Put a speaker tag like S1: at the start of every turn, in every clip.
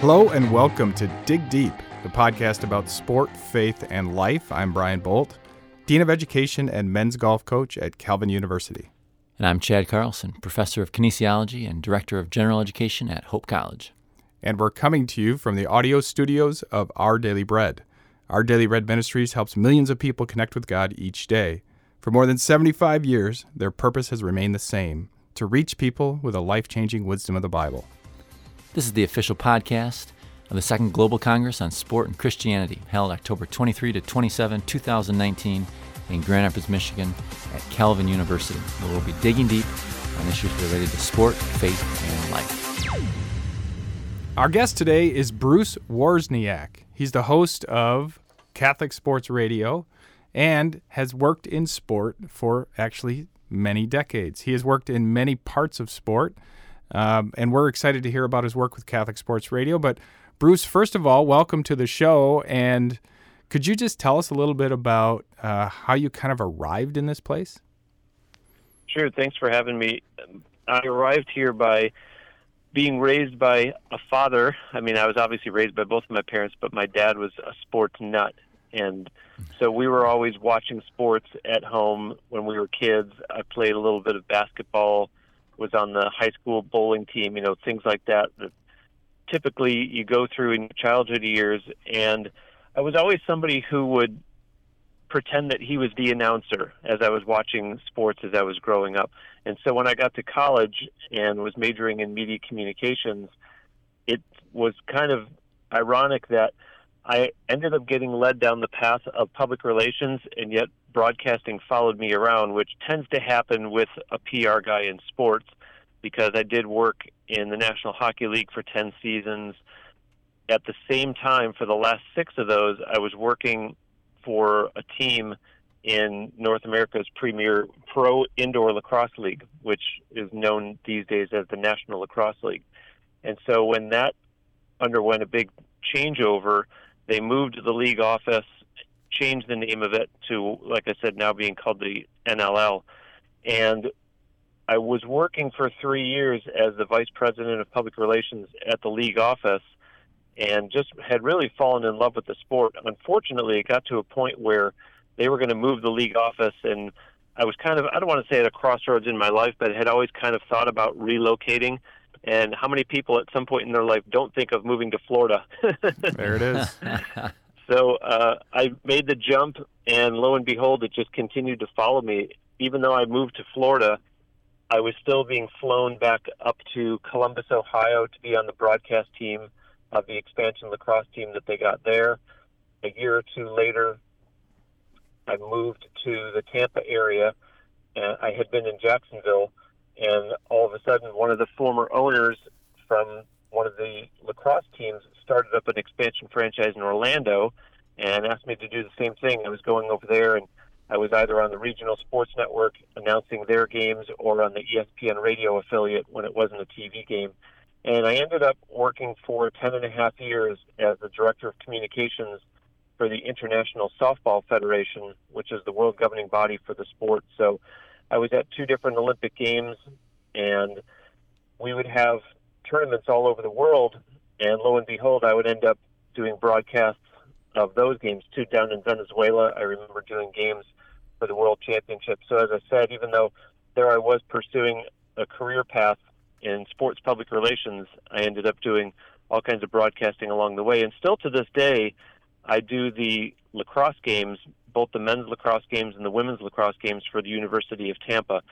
S1: Hello and welcome to Dig Deep, the podcast about sport, faith, and life. I'm Brian Bolt, Dean of Education and men's golf coach at Calvin University.
S2: And I'm Chad Carlson, professor of kinesiology and director of general education at Hope College.
S1: And we're coming to you from the audio studios of Our Daily Bread. Our Daily Bread Ministries helps millions of people connect with God each day. For more than 75 years, their purpose has remained the same to reach people with a life changing wisdom of the Bible.
S2: This is the official podcast of the Second Global Congress on Sport and Christianity, held October 23 to 27, 2019, in Grand Rapids, Michigan, at Calvin University, where we'll be digging deep on issues related to sport, faith, and life.
S1: Our guest today is Bruce Wozniak. He's the host of Catholic Sports Radio and has worked in sport for actually many decades. He has worked in many parts of sport, um, and we're excited to hear about his work with Catholic Sports Radio. But, Bruce, first of all, welcome to the show. And could you just tell us a little bit about uh, how you kind of arrived in this place?
S3: Sure. Thanks for having me. I arrived here by being raised by a father. I mean, I was obviously raised by both of my parents, but my dad was a sports nut. And so we were always watching sports at home when we were kids. I played a little bit of basketball, was on the high school bowling team, you know, things like that that typically you go through in childhood years. And I was always somebody who would pretend that he was the announcer as I was watching sports as I was growing up. And so when I got to college and was majoring in media communications, it was kind of ironic that I ended up getting led down the path of public relations, and yet broadcasting followed me around, which tends to happen with a PR guy in sports because I did work in the National Hockey League for 10 seasons. At the same time, for the last six of those, I was working for a team in North America's premier pro indoor lacrosse league, which is known these days as the National Lacrosse League. And so when that underwent a big changeover, they moved the league office, changed the name of it to, like I said, now being called the NLL. And I was working for three years as the vice president of public relations at the league office and just had really fallen in love with the sport. Unfortunately, it got to a point where they were going to move the league office and I was kind of I don't want to say at a crossroads in my life, but had always kind of thought about relocating. And how many people at some point in their life don't think of moving to Florida?
S1: there it is.
S3: so uh, I made the jump, and lo and behold, it just continued to follow me. Even though I moved to Florida, I was still being flown back up to Columbus, Ohio, to be on the broadcast team of the expansion lacrosse team that they got there. A year or two later, I moved to the Tampa area, and I had been in Jacksonville, and all of a sudden, one of the former owners from one of the lacrosse teams started up an expansion franchise in Orlando, and asked me to do the same thing. I was going over there, and I was either on the regional sports network announcing their games, or on the ESPN radio affiliate when it wasn't a TV game. And I ended up working for 10 and a half years as the director of communications for the International Softball Federation, which is the world governing body for the sport. So I was at two different Olympic Games, and we would have tournaments all over the world. And lo and behold, I would end up doing broadcasts of those games too down in Venezuela. I remember doing games for the World Championship. So as I said, even though there I was pursuing a career path in sports public relations, I ended up doing all kinds of broadcasting along the way. And still to this day, I do the lacrosse games, both the men's lacrosse games and the women's lacrosse games for the University of Tampa.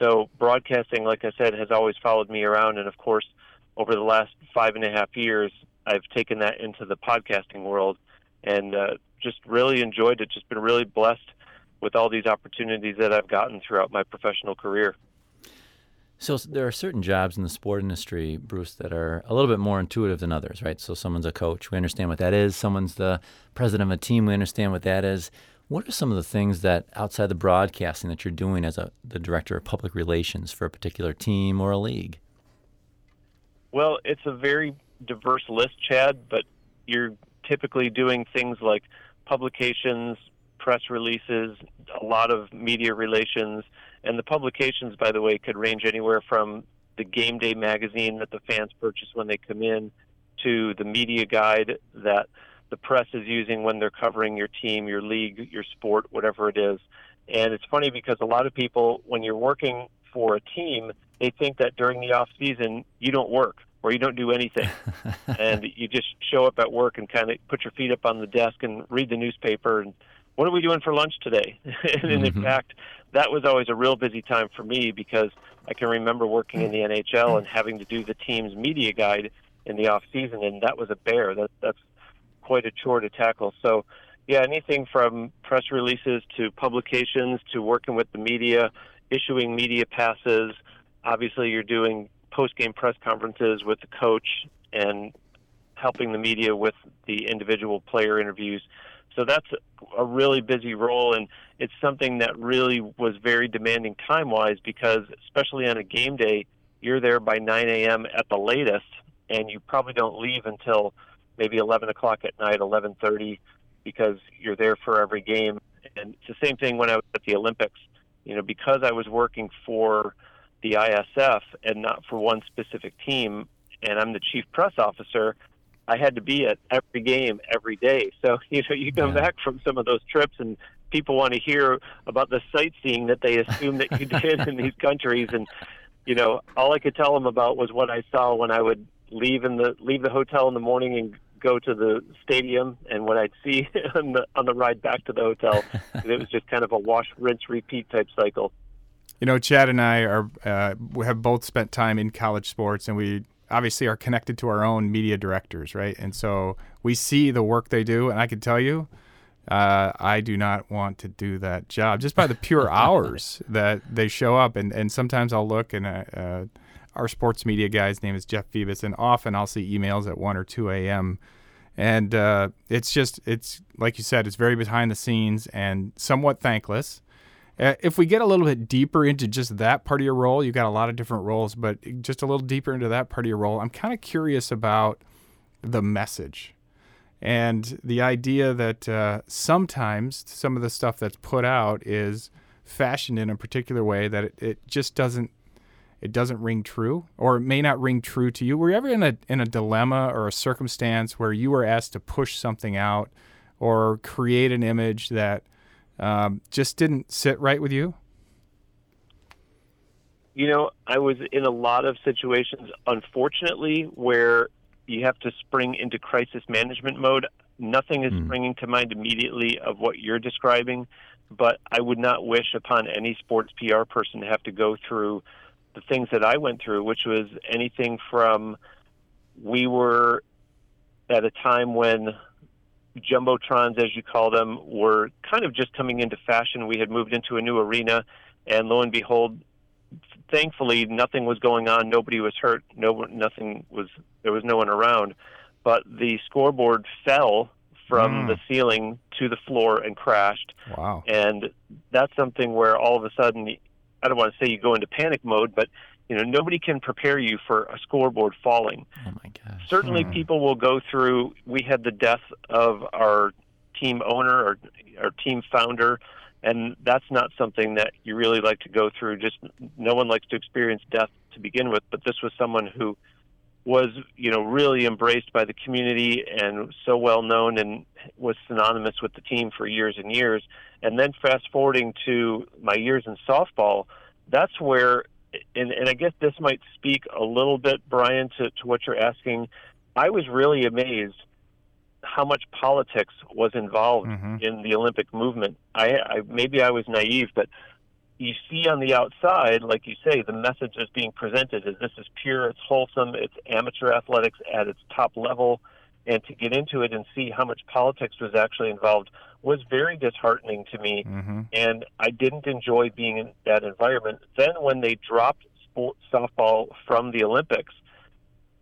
S3: So broadcasting, like I said, has always followed me around, and of course, over the last five and a half years, I've taken that into the podcasting world, and uh, just really enjoyed it. Just been really blessed with all these opportunities that I've gotten throughout my professional career.
S2: So there are certain jobs in the sport industry, Bruce, that are a little bit more intuitive than others, right? So someone's a coach, we understand what that is. Someone's the president of a team, we understand what that is. What are some of the things that outside the broadcasting that you're doing as a the director of public relations for a particular team or a league?
S3: Well, it's a very diverse list, Chad, but you're typically doing things like publications, press releases, a lot of media relations, and the publications, by the way, could range anywhere from the game day magazine that the fans purchase when they come in to the media guide that the press is using when they're covering your team, your league, your sport, whatever it is. And it's funny because a lot of people, when you're working for a team, they think that during the off season you don't work or you don't do anything, and you just show up at work and kind of put your feet up on the desk and read the newspaper and what are we doing for lunch today? and mm-hmm. in fact, that was always a real busy time for me because I can remember working in the NHL and having to do the team's media guide in the off season, and that was a bear. That that's quite a chore to tackle. So, yeah, anything from press releases to publications to working with the media, issuing media passes. Obviously, you're doing post game press conferences with the coach and helping the media with the individual player interviews. So that's a really busy role, and it's something that really was very demanding time wise because, especially on a game day, you're there by 9 a.m. at the latest, and you probably don't leave until maybe 11 o'clock at night, 11:30, because you're there for every game. And it's the same thing when I was at the Olympics. You know, because I was working for the ISF and not for one specific team, and I'm the chief press officer. I had to be at every game every day. So you know, you come yeah. back from some of those trips, and people want to hear about the sightseeing that they assume that you did in these countries, and you know, all I could tell them about was what I saw when I would leave in the leave the hotel in the morning and go to the stadium, and what I'd see on the on the ride back to the hotel. it was just kind of a wash, rinse, repeat type cycle.
S1: You know, Chad and I are uh, we have both spent time in college sports, and we obviously are connected to our own media directors, right? And so we see the work they do, and I can tell you, uh, I do not want to do that job just by the pure hours that they show up. And, and sometimes I'll look, and uh, uh, our sports media guy's name is Jeff Phoebus, and often I'll see emails at 1 or 2 a.m. And uh, it's just, it's like you said, it's very behind the scenes and somewhat thankless. Uh, if we get a little bit deeper into just that part of your role, you've got a lot of different roles, but just a little deeper into that part of your role, I'm kind of curious about the message and the idea that uh, sometimes some of the stuff that's put out is fashioned in a particular way that it, it just doesn't it doesn't ring true or it may not ring true to you. Were you ever in a in a dilemma or a circumstance where you were asked to push something out or create an image that um, just didn't sit right with you?
S3: You know, I was in a lot of situations, unfortunately, where you have to spring into crisis management mode. Nothing is mm. springing to mind immediately of what you're describing, but I would not wish upon any sports PR person to have to go through the things that I went through, which was anything from we were at a time when jumbotrons, as you call them, were kind of just coming into fashion. We had moved into a new arena, and lo and behold, thankfully, nothing was going on. Nobody was hurt. No, nothing was. There was no one around, but the scoreboard fell from mm. the ceiling to the floor and crashed.
S1: Wow!
S3: And that's something where all of a sudden, I don't want to say you go into panic mode, but you know, nobody can prepare you for a scoreboard falling.
S2: Oh my gosh.
S3: Certainly, hmm. people will go through. We had the death of our team owner or our team founder, and that's not something that you really like to go through. Just no one likes to experience death to begin with, but this was someone who was, you know, really embraced by the community and so well known and was synonymous with the team for years and years. And then fast forwarding to my years in softball, that's where and, and I guess this might speak a little bit, Brian, to, to what you're asking. I was really amazed how much politics was involved mm-hmm. in the Olympic movement. I, I maybe I was naive, but you see on the outside, like you say, the message that's being presented is this is pure, it's wholesome, it's amateur athletics at its top level, and to get into it and see how much politics was actually involved was very disheartening to me, mm-hmm. and I didn't enjoy being in that environment. Then, when they dropped sport, softball from the Olympics,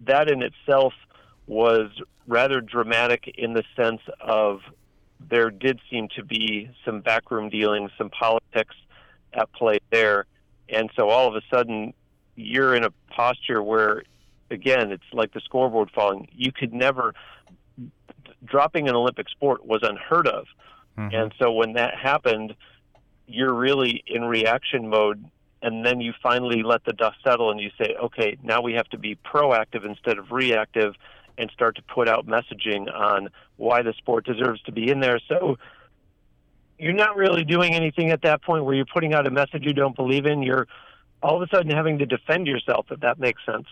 S3: that in itself was rather dramatic in the sense of there did seem to be some backroom dealings, some politics at play there, and so all of a sudden you're in a posture where, again, it's like the scoreboard falling. You could never dropping an Olympic sport was unheard of. Mm-hmm. And so when that happened, you're really in reaction mode. And then you finally let the dust settle and you say, okay, now we have to be proactive instead of reactive and start to put out messaging on why the sport deserves to be in there. So you're not really doing anything at that point where you're putting out a message you don't believe in. You're all of a sudden having to defend yourself, if that makes sense.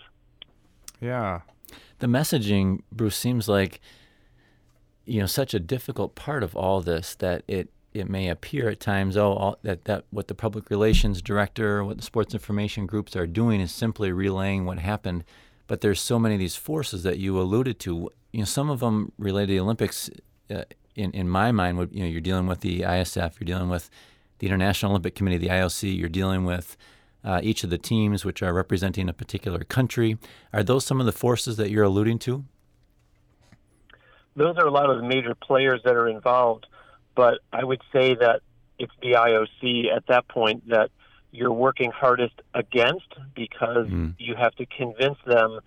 S1: Yeah.
S2: The messaging, Bruce, seems like you know such a difficult part of all this that it it may appear at times oh all, that that what the public relations director, what the sports information groups are doing is simply relaying what happened, but there's so many of these forces that you alluded to. You know, some of them related to the Olympics. Uh, in in my mind, would you know you're dealing with the ISF, you're dealing with the International Olympic Committee, the IOC, you're dealing with uh, each of the teams which are representing a particular country. Are those some of the forces that you're alluding to?
S3: Those are a lot of the major players that are involved, but I would say that it's the IOC at that point that you're working hardest against because mm. you have to convince them.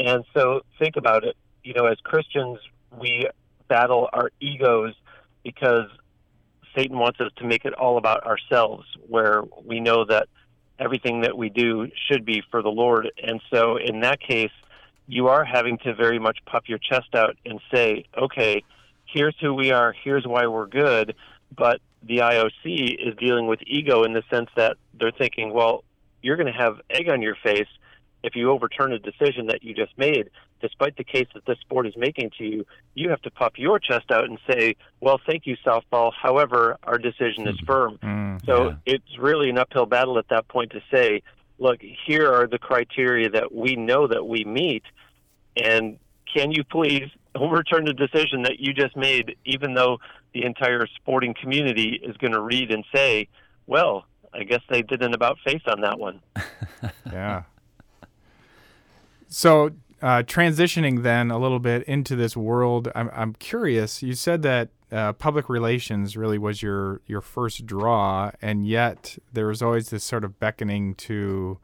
S3: And so think about it. You know, as Christians, we battle our egos because Satan wants us to make it all about ourselves, where we know that everything that we do should be for the Lord. And so in that case, you are having to very much puff your chest out and say, okay, here's who we are, here's why we're good. But the IOC is dealing with ego in the sense that they're thinking, well, you're going to have egg on your face if you overturn a decision that you just made, despite the case that this sport is making to you, you have to puff your chest out and say, well, thank you, softball. However, our decision is firm. Mm, so yeah. it's really an uphill battle at that point to say, look, here are the criteria that we know that we meet, and can you please overturn the decision that you just made, even though the entire sporting community is going to read and say, well, I guess they did an about face on that one.
S1: yeah. So, uh, transitioning then a little bit into this world, I'm, I'm curious. You said that uh, public relations really was your your first draw, and yet there was always this sort of beckoning to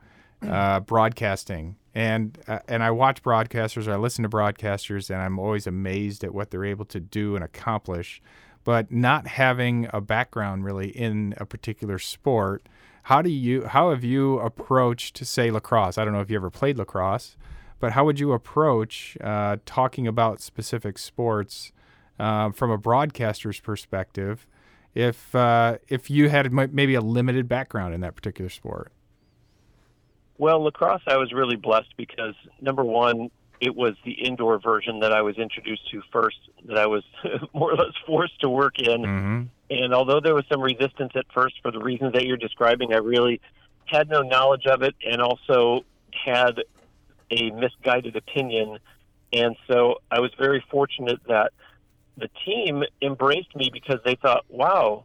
S1: uh, broadcasting. And uh, and I watch broadcasters, I listen to broadcasters, and I'm always amazed at what they're able to do and accomplish. But not having a background really in a particular sport, how do you how have you approached say lacrosse? I don't know if you ever played lacrosse, but how would you approach uh, talking about specific sports uh, from a broadcaster's perspective if uh, if you had maybe a limited background in that particular sport?
S3: Well, lacrosse, I was really blessed because number one, it was the indoor version that I was introduced to first, that I was more or less forced to work in. Mm-hmm. And although there was some resistance at first for the reasons that you're describing, I really had no knowledge of it and also had a misguided opinion. And so I was very fortunate that the team embraced me because they thought, wow,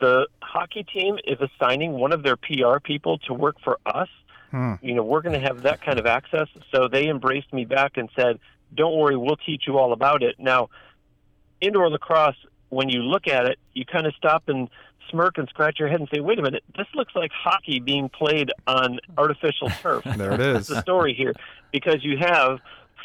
S3: the hockey team is assigning one of their PR people to work for us. Hmm. You know, we're going to have that kind of access. So they embraced me back and said, don't worry, we'll teach you all about it. Now, indoor lacrosse, when you look at it, you kind of stop and smirk and scratch your head and say, "Wait a minute, this looks like hockey being played on artificial turf."
S1: there it is.
S3: That's the story here, because you have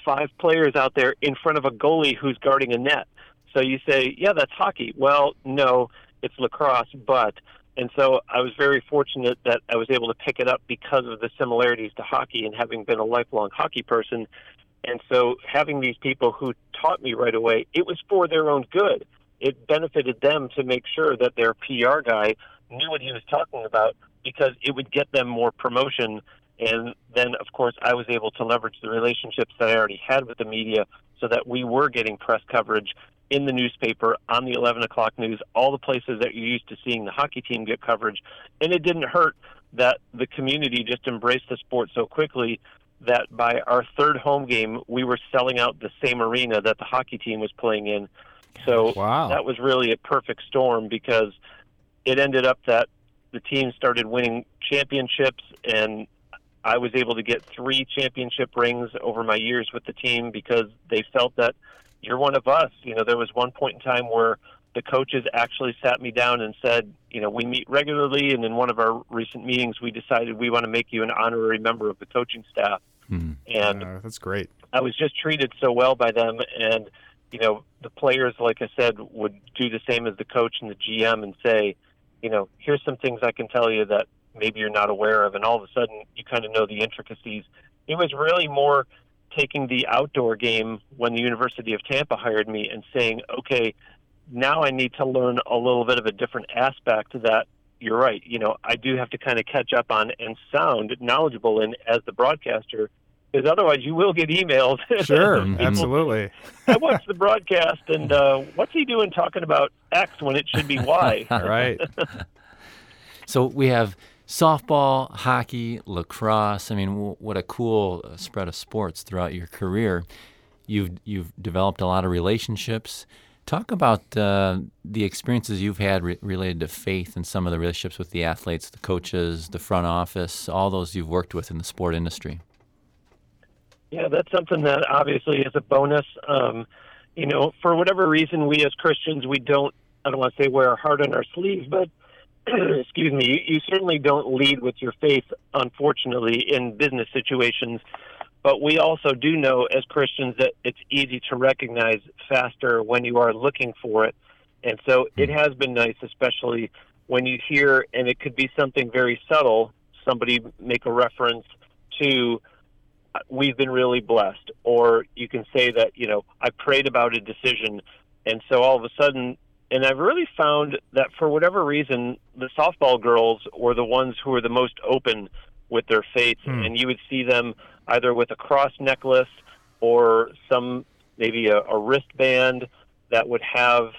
S3: five players out there in front of a goalie who's guarding a net. So you say, "Yeah, that's hockey." Well, no, it's lacrosse, but and so I was very fortunate that I was able to pick it up because of the similarities to hockey and having been a lifelong hockey person. And so having these people who taught me right away, it was for their own good it benefited them to make sure that their PR guy knew what he was talking about because it would get them more promotion. And then, of course, I was able to leverage the relationships that I already had with the media so that we were getting press coverage in the newspaper, on the 11 o'clock news, all the places that you're used to seeing the hockey team get coverage. And it didn't hurt that the community just embraced the sport so quickly that by our third home game, we were selling out the same arena that the hockey team was playing in. So wow. that was really a perfect storm because it ended up that the team started winning championships and I was able to get three championship rings over my years with the team because they felt that you're one of us. You know, there was one point in time where the coaches actually sat me down and said, you know, we meet regularly, and in one of our recent meetings, we decided we want to make you an honorary member of the coaching staff. Hmm. And
S1: uh, that's great.
S3: I was just treated so well by them, and you know, the players, like I said, would do the same as the coach and the GM and say, you know, here's some things I can tell you that maybe you're not aware of. And all of a sudden, you kind of know the intricacies. It was really more taking the outdoor game when the University of Tampa hired me and saying, okay, now I need to learn a little bit of a different aspect that you're right. You know, I do have to kind of catch up on and sound knowledgeable in as the broadcaster, because otherwise you will get emails.
S1: Sure, absolutely.
S3: I watched the broadcast, and uh, what's he doing talking about X when it should be Y?
S1: right.
S2: so we have softball, hockey, lacrosse. I mean, w- what a cool uh, spread of sports throughout your career. You've you've developed a lot of relationships. Talk about uh, the experiences you've had re- related to faith and some of the relationships with the athletes, the coaches, the front office, all those you've worked with in the sport industry.
S3: Yeah, that's something that obviously is a bonus. Um, you know, for whatever reason, we as Christians, we don't, I don't want to say wear our heart on our sleeve, but excuse me, you, you certainly don't lead with your faith, unfortunately, in business situations. But we also do know as Christians that it's easy to recognize faster when you are looking for it. And so it hmm. has been nice, especially when you hear, and it could be something very subtle, somebody make a reference to, we've been really blessed. Or you can say that, you know, I prayed about a decision. And so all of a sudden, and I've really found that for whatever reason, the softball girls were the ones who were the most open with their faith. Hmm. And you would see them either with a cross necklace or some maybe a, a wristband that would have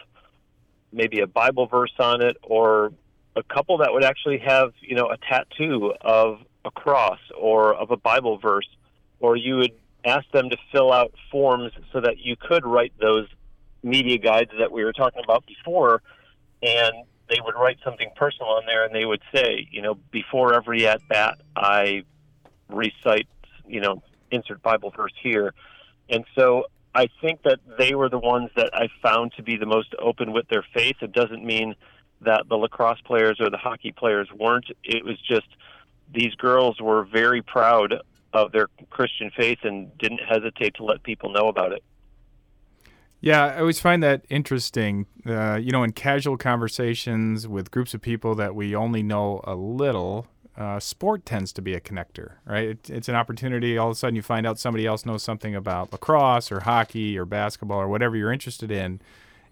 S3: maybe a Bible verse on it, or a couple that would actually have you know a tattoo of a cross or of a Bible verse, or you would ask them to fill out forms so that you could write those media guides that we were talking about before, and they would write something personal on there, and they would say, you know, before every at bat, I recite you know, insert Bible verse here. And so I think that they were the ones that I found to be the most open with their faith. It doesn't mean that the lacrosse players or the hockey players weren't. It was just these girls were very proud of their Christian faith and didn't hesitate to let people know about it.
S1: Yeah, I always find that interesting. Uh, you know, in casual conversations with groups of people that we only know a little, uh, sport tends to be a connector, right? It, it's an opportunity. All of a sudden, you find out somebody else knows something about lacrosse or hockey or basketball or whatever you're interested in,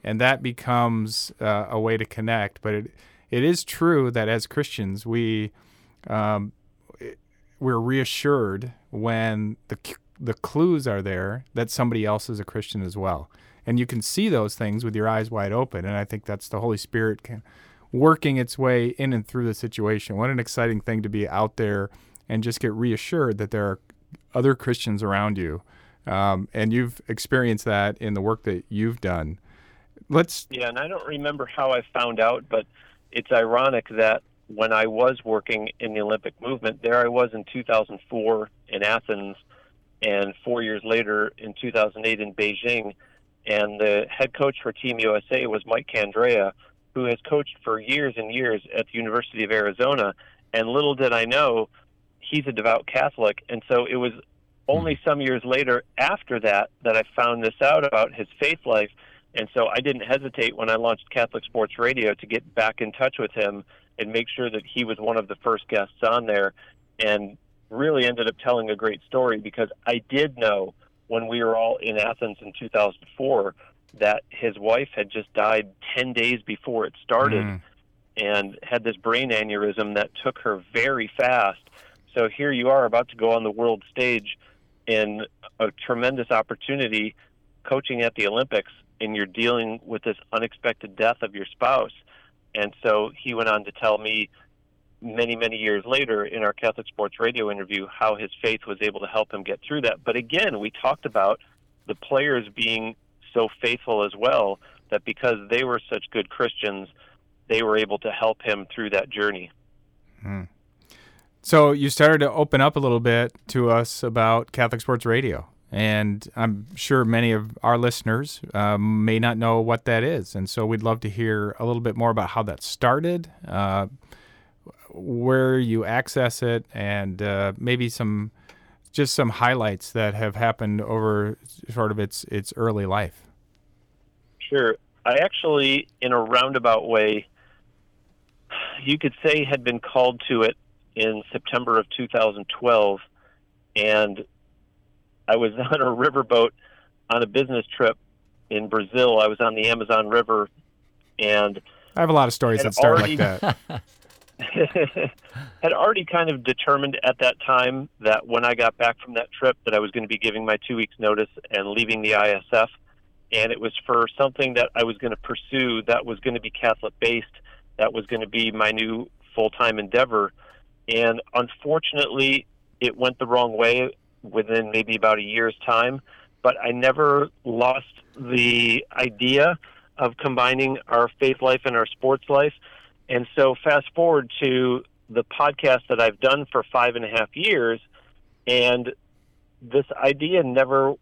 S1: and that becomes uh, a way to connect. But it it is true that as Christians, we um, we're reassured when the the clues are there that somebody else is a Christian as well, and you can see those things with your eyes wide open. And I think that's the Holy Spirit can working its way in and through the situation. What an exciting thing to be out there and just get reassured that there are other Christians around you. Um, and you've experienced that in the work that you've done. Let's.
S3: Yeah, and I don't remember how I found out, but it's ironic that when I was working in the Olympic movement, there I was in 2004 in Athens, and four years later in 2008 in Beijing. And the head coach for Team USA was Mike Candrea, who has coached for years and years at the University of Arizona. And little did I know, he's a devout Catholic. And so it was only some years later after that that I found this out about his faith life. And so I didn't hesitate when I launched Catholic Sports Radio to get back in touch with him and make sure that he was one of the first guests on there. And really ended up telling a great story because I did know when we were all in Athens in 2004 that his wife had just died 10 days before it started mm. and had this brain aneurysm that took her very fast. So here you are about to go on the world stage in a tremendous opportunity coaching at the Olympics and you're dealing with this unexpected death of your spouse. And so he went on to tell me many, many years later in our Catholic Sports Radio interview how his faith was able to help him get through that. But again, we talked about the players being so faithful as well that because they were such good Christians, they were able to help him through that journey.
S1: Hmm. So you started to open up a little bit to us about Catholic Sports Radio. And I'm sure many of our listeners uh, may not know what that is. And so we'd love to hear a little bit more about how that started, uh, where you access it, and uh, maybe some just some highlights that have happened over sort of its its early life.
S3: Sure. I actually, in a roundabout way, you could say had been called to it in September of 2012, and I was on a riverboat on a business trip in Brazil. I was on the Amazon River, and
S1: I have a lot of stories that start already, like that.
S3: had already kind of determined at that time that when I got back from that trip that I was going to be giving my two weeks notice and leaving the ISF, and it was for something that I was going to pursue that was going to be Catholic based, that was going to be my new full time endeavor, and unfortunately, it went the wrong way within maybe about a year's time. But I never lost the idea of combining our faith life and our sports life. And so, fast forward to the podcast that I've done for five and a half years, and this idea never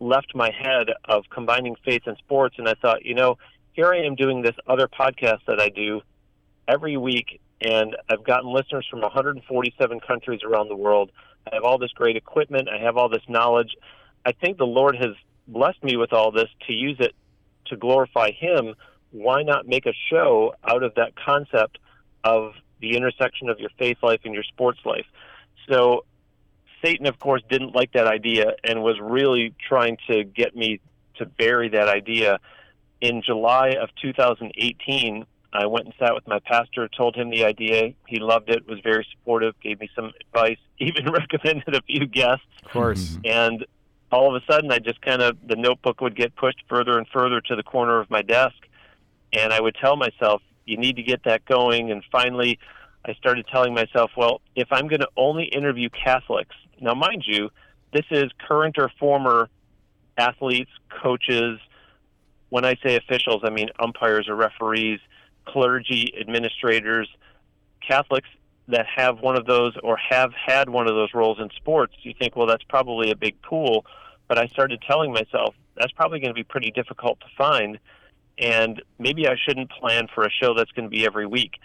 S3: left my head of combining faith and sports. And I thought, you know, here I am doing this other podcast that I do every week, and I've gotten listeners from 147 countries around the world. I have all this great equipment, I have all this knowledge. I think the Lord has blessed me with all this to use it to glorify Him. Why not make a show out of that concept of the intersection of your faith life and your sports life? So, Satan, of course, didn't like that idea and was really trying to get me to bury that idea. In July of 2018, I went and sat with my pastor, told him the idea. He loved it, was very supportive, gave me some advice, even recommended a few guests.
S1: Of course. Mm-hmm.
S3: And all of a sudden, I just kind of, the notebook would get pushed further and further to the corner of my desk. And I would tell myself, you need to get that going. And finally, I started telling myself, well, if I'm going to only interview Catholics, now, mind you, this is current or former athletes, coaches. When I say officials, I mean umpires or referees clergy, administrators, Catholics that have one of those or have had one of those roles in sports, you think, well, that's probably a big pool. But I started telling myself that's probably going to be pretty difficult to find, and maybe I shouldn't plan for a show that's going to be every week.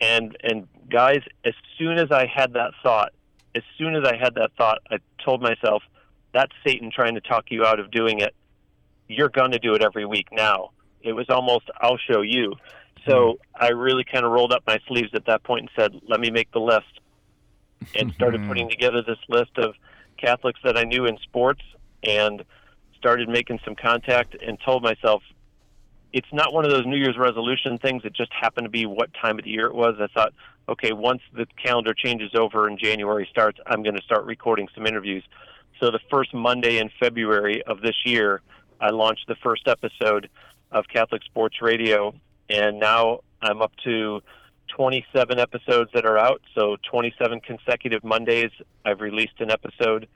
S3: And and guys, as soon as I had that thought, as soon as I had that thought, I told myself, that's Satan trying to talk you out of doing it. You're going to do it every week now. It was almost, I'll show you. So I really kind of rolled up my sleeves at that point and said, let me make the list. And started mm-hmm. putting together this list of Catholics that I knew in sports and started making some contact and told myself, it's not one of those New Year's resolution things. It just happened to be what time of the year it was. I thought, okay, once the calendar changes over and January starts, I'm going to start recording some interviews. So the first Monday in February of this year, I launched the first episode of Catholic Sports Radio and now I'm up to 27 episodes that are out. So 27 consecutive Mondays, I've released an episode,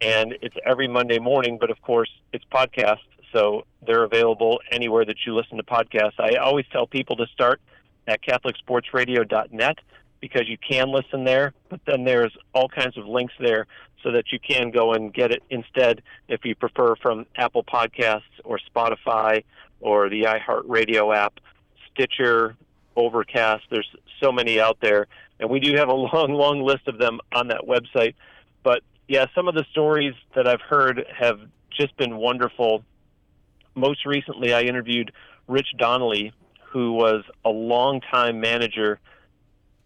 S3: and it's every Monday morning. But of course, it's podcast, so they're available anywhere that you listen to podcasts. I always tell people to start at CatholicSportsRadio.net because you can listen there, but then there's all kinds of links there so that you can go and get it instead if you prefer from Apple Podcasts or Spotify or the iHeartRadio app. Stitcher, Overcast. There's so many out there, and we do have a long, long list of them on that website. But yeah, some of the stories that I've heard have just been wonderful. Most recently, I interviewed Rich Donnelly, who was a longtime manager.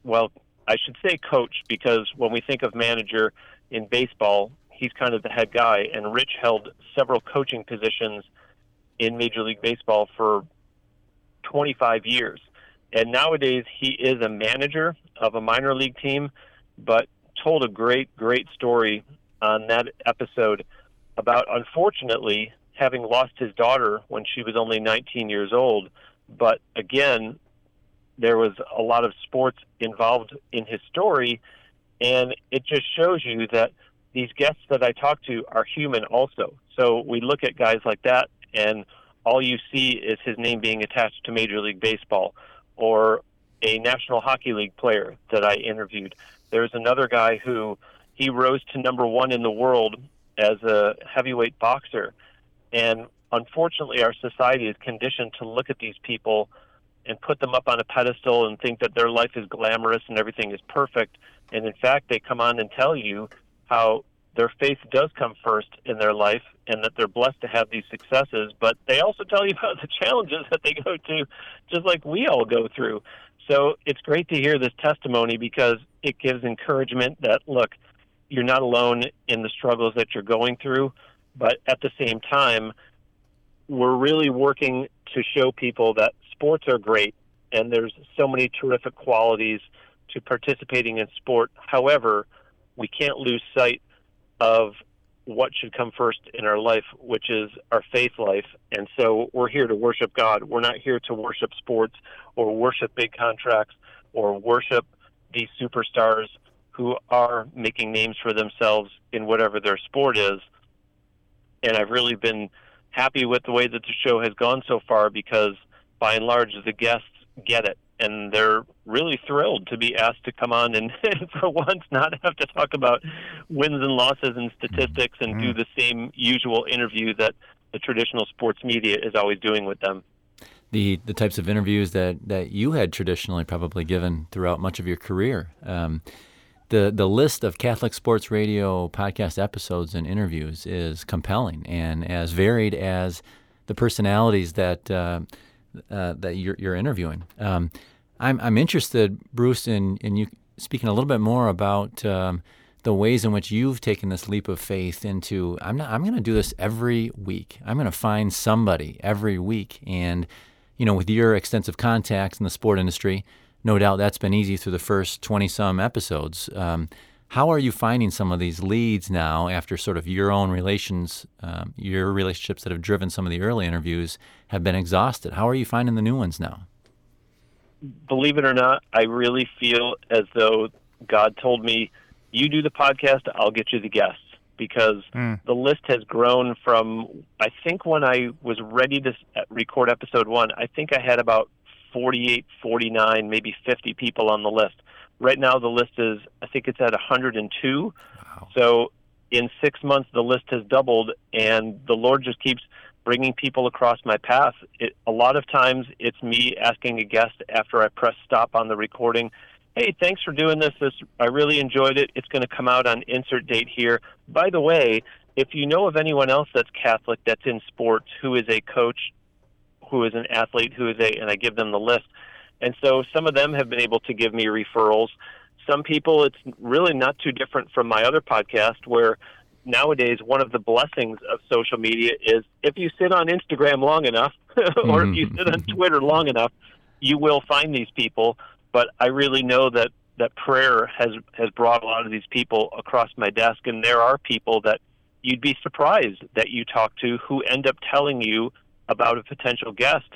S3: Well, I should say coach because when we think of manager in baseball, he's kind of the head guy. And Rich held several coaching positions in Major League Baseball for 25 years. And nowadays, he is a manager of a minor league team, but told a great, great story on that episode about, unfortunately, having lost his daughter when she was only 19 years old. But again, there was a lot of sports involved in his story, and it just shows you that these guests that I talk to are human also. So we look at guys like that and all you see is his name being attached to Major League Baseball or a National Hockey League player that I interviewed. There's another guy who he rose to number one in the world as a heavyweight boxer. And unfortunately, our society is conditioned to look at these people and put them up on a pedestal and think that their life is glamorous and everything is perfect. And in fact, they come on and tell you how their faith does come first in their life and that they're blessed to have these successes, but they also tell you about the challenges that they go to, just like we all go through. So it's great to hear this testimony because it gives encouragement that, look, you're not alone in the struggles that you're going through, but at the same time, we're really working to show people that sports are great and there's so many terrific qualities to participating in sport. However, we can't lose sight of what should come first in our life, which is our faith life. And so we're here to worship God. We're not here to worship sports or worship big contracts or worship these superstars who are making names for themselves in whatever their sport is. And I've really been happy with the way that the show has gone so far because by and large the guests get it and they're really thrilled to be asked to come on and, and, for once not have to talk about wins and losses and statistics and mm-hmm. do the same usual interview that the traditional sports media is always doing with them.
S2: The the types of interviews that, that you had traditionally probably given throughout much of your career. Um, the the list of Catholic Sports Radio podcast episodes and interviews is compelling and as varied as the personalities that uh, uh, that you're, you're interviewing. Um, I'm, I'm interested, Bruce, in, in you speaking a little bit more about um, the ways in which you've taken this leap of faith into I'm not I'm going to do this every week. I'm going to find somebody every week, and you know, with your extensive contacts in the sport industry, no doubt that's been easy through the first 20 some episodes. Um, how are you finding some of these leads now after sort of your own relations, um, your relationships that have driven some of the early interviews have been exhausted? How are you finding the new ones now?
S3: Believe it or not, I really feel as though God told me, you do the podcast, I'll get you the guests. Because mm. the list has grown from, I think when I was ready to record episode one, I think I had about 48, 49, maybe 50 people on the list Right now, the list is, I think it's at 102. Wow. So in six months, the list has doubled, and the Lord just keeps bringing people across my path. It, a lot of times, it's me asking a guest after I press stop on the recording, "Hey, thanks for doing this. This I really enjoyed it. It's going to come out on insert date here. By the way, if you know of anyone else that's Catholic that's in sports who is a coach, who is an athlete, who is a, and I give them the list." And so some of them have been able to give me referrals. Some people, it's really not too different from my other podcast where nowadays one of the blessings of social media is if you sit on Instagram long enough or if you sit on mm-hmm. Twitter long enough, you will find these people. But I really know that that prayer has has brought a lot of these people across my desk, and there are people that you'd be surprised that you talk to who end up telling you about a potential guest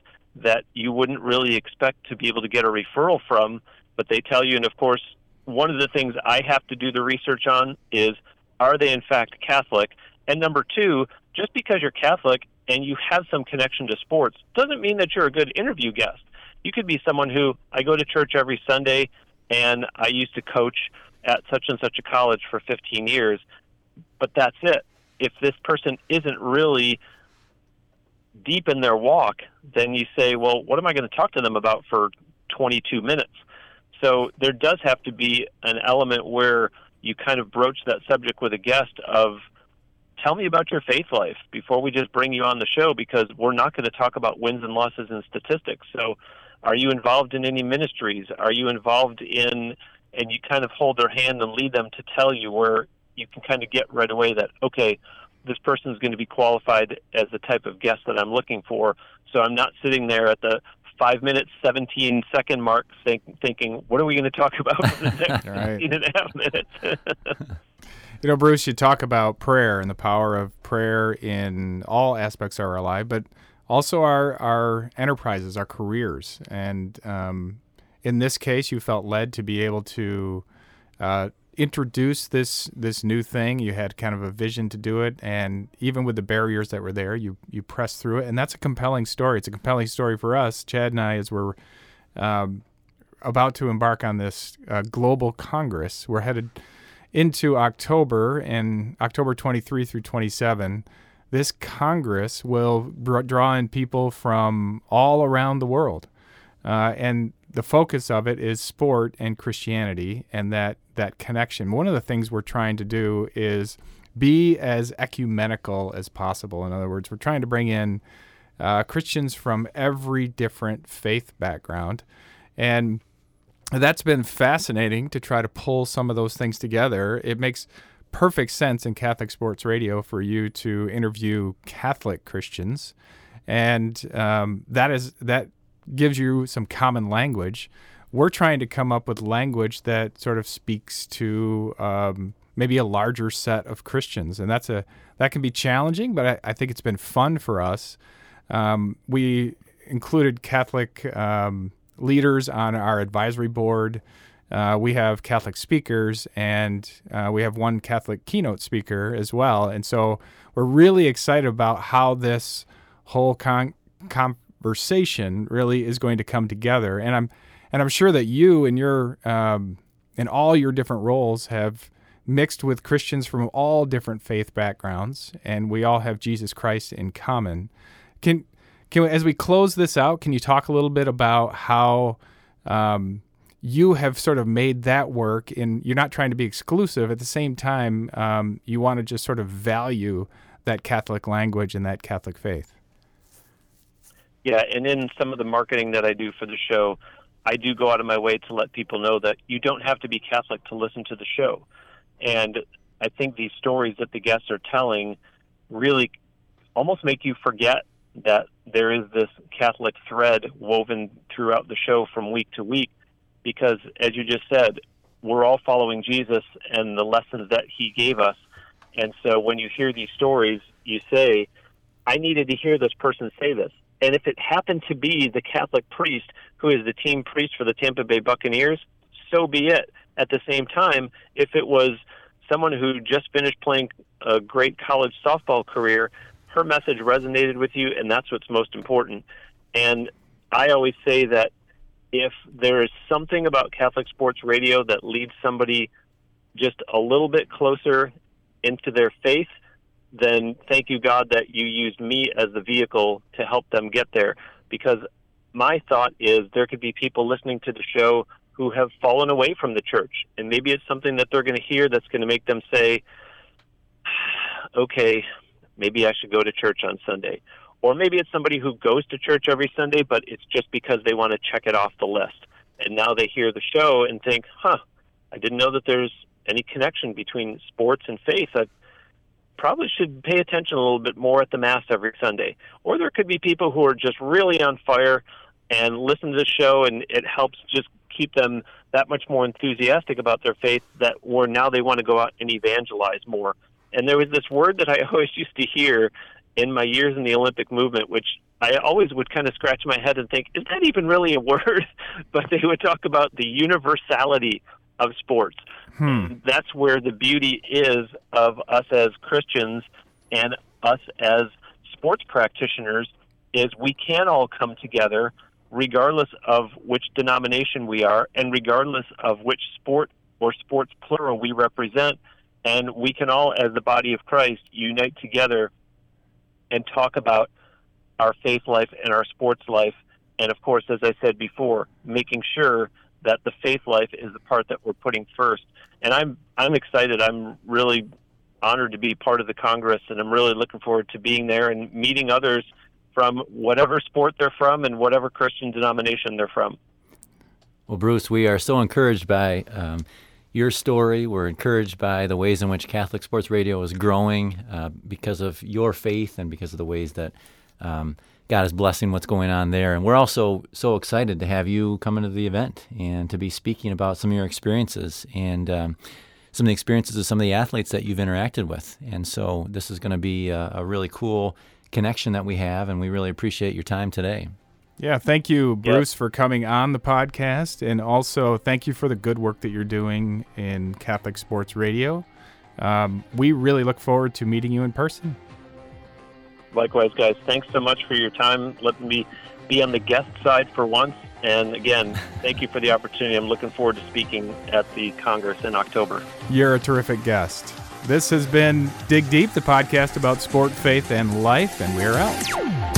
S3: that you wouldn't really expect to be able to get a referral from, but they tell you. And of course, one of the things I have to do the research on is are they in fact Catholic? And number two, just because you're Catholic and you have some connection to sports doesn't mean that you're a good interview guest. You could be someone who I go to church every Sunday and I used to coach at such and such a college for 15 years, but that's it. If this person isn't really deep in their walk, then you say, well, what am I going to talk to them about for 22 minutes? So there does have to be an element where you kind of broach that subject with a guest of tell me about your faith life before we just bring you on the show because we're not going to talk about wins and losses and statistics. So are you involved in any ministries? Are you involved in and you kind of hold their hand and lead them to tell you where you can kind of get right away that okay, this person is going to be qualified as the type of guest that I'm looking for. So I'm not sitting there at the five minutes, 17 second mark think, thinking, what are we going to talk about for the next right. 15 and a half minutes?
S1: you know, Bruce, you talk about prayer and the power of prayer in all aspects of our life, but also our, our enterprises, our careers. And um, in this case, you felt led to be able to uh, introduce this this new thing. You had kind of a vision to do it, and even with the barriers that were there, you you pressed through it, and that's a compelling story. It's a compelling story for us, Chad and I, as we're um, about to embark on this uh, global congress. We're headed into October, and October 23 through 27. This congress will draw in people from all around the world. Uh, and the focus of it is sport and Christianity and that that connection. One of the things we're trying to do is be as ecumenical as possible. In other words, we're trying to bring in uh, Christians from every different faith background, and that's been fascinating to try to pull some of those things together. It makes perfect sense in Catholic Sports Radio for you to interview Catholic Christians, and um, that is that gives you some common language. We're trying to come up with language that sort of speaks to um, maybe a larger set of Christians, and that's a that can be challenging, but I, I think it's been fun for us. Um, we included Catholic um, leaders on our advisory board. Uh, we have Catholic speakers, and uh, we have one Catholic keynote speaker as well. And so we're really excited about how this whole con- conversation really is going to come together. And I'm and I'm sure that you and your um, in all your different roles have mixed with Christians from all different faith backgrounds, and we all have Jesus Christ in common. Can can we, as we close this out, can you talk a little bit about how um, you have sort of made that work and you're not trying to be exclusive at the same time um, you want to just sort of value that catholic language and that catholic faith
S3: yeah and in some of the marketing that i do for the show i do go out of my way to let people know that you don't have to be catholic to listen to the show and i think these stories that the guests are telling really almost make you forget that there is this catholic thread woven throughout the show from week to week because, as you just said, we're all following Jesus and the lessons that he gave us. And so when you hear these stories, you say, I needed to hear this person say this. And if it happened to be the Catholic priest who is the team priest for the Tampa Bay Buccaneers, so be it. At the same time, if it was someone who just finished playing a great college softball career, her message resonated with you, and that's what's most important. And I always say that if there is something about Catholic sports radio that leads somebody just a little bit closer into their faith, then thank you, God, that you used me as the vehicle to help them get there. Because my thought is there could be people listening to the show who have fallen away from the church. And maybe it's something that they're going to hear that's going to make them say, okay, maybe I should go to church on Sunday. Or maybe it's somebody who goes to church every Sunday, but it's just because they want to check it off the list. And now they hear the show and think, huh, I didn't know that there's any connection between sports and faith. I probably should pay attention a little bit more at the Mass every Sunday. Or there could be people who are just really on fire and listen to the show, and it helps just keep them that much more enthusiastic about their faith that or now they want to go out and evangelize more. And there was this word that I always used to hear in my years in the Olympic movement, which I always would kind of scratch my head and think, is that even really a word? but they would talk about the universality of sports. Hmm. That's where the beauty is of us as Christians and us as sports practitioners is we can all come together regardless of which denomination we are and regardless of which sport or sports plural we represent and we can all as the body of Christ unite together and talk about our faith life and our sports life. And of course, as I said before, making sure that the faith life is the part that we're putting first. And I'm I'm excited. I'm really honored to be part of the Congress, and I'm really looking forward to being there and meeting others from whatever sport they're from and whatever Christian denomination they're from.
S2: Well, Bruce, we are so encouraged by um, your story. We're encouraged by the ways in which Catholic Sports Radio is growing uh, because of your faith and because of the ways that um, God is blessing what's going on there. And we're also so excited to have you come into the event and to be speaking about some of your experiences and um, some of the experiences of some of the athletes that you've interacted with. And so this is going to be a, a really cool connection that we have, and we really appreciate your time today.
S1: Yeah, thank you, Bruce, yep. for coming on the podcast. And also, thank you for the good work that you're doing in Catholic Sports Radio. Um, we really look forward to meeting you in person.
S3: Likewise, guys. Thanks so much for your time. Let me be on the guest side for once. And again, thank you for the opportunity. I'm looking forward to speaking at the Congress in October.
S1: You're a terrific guest. This has been Dig Deep, the podcast about sport, faith, and life, and we're out.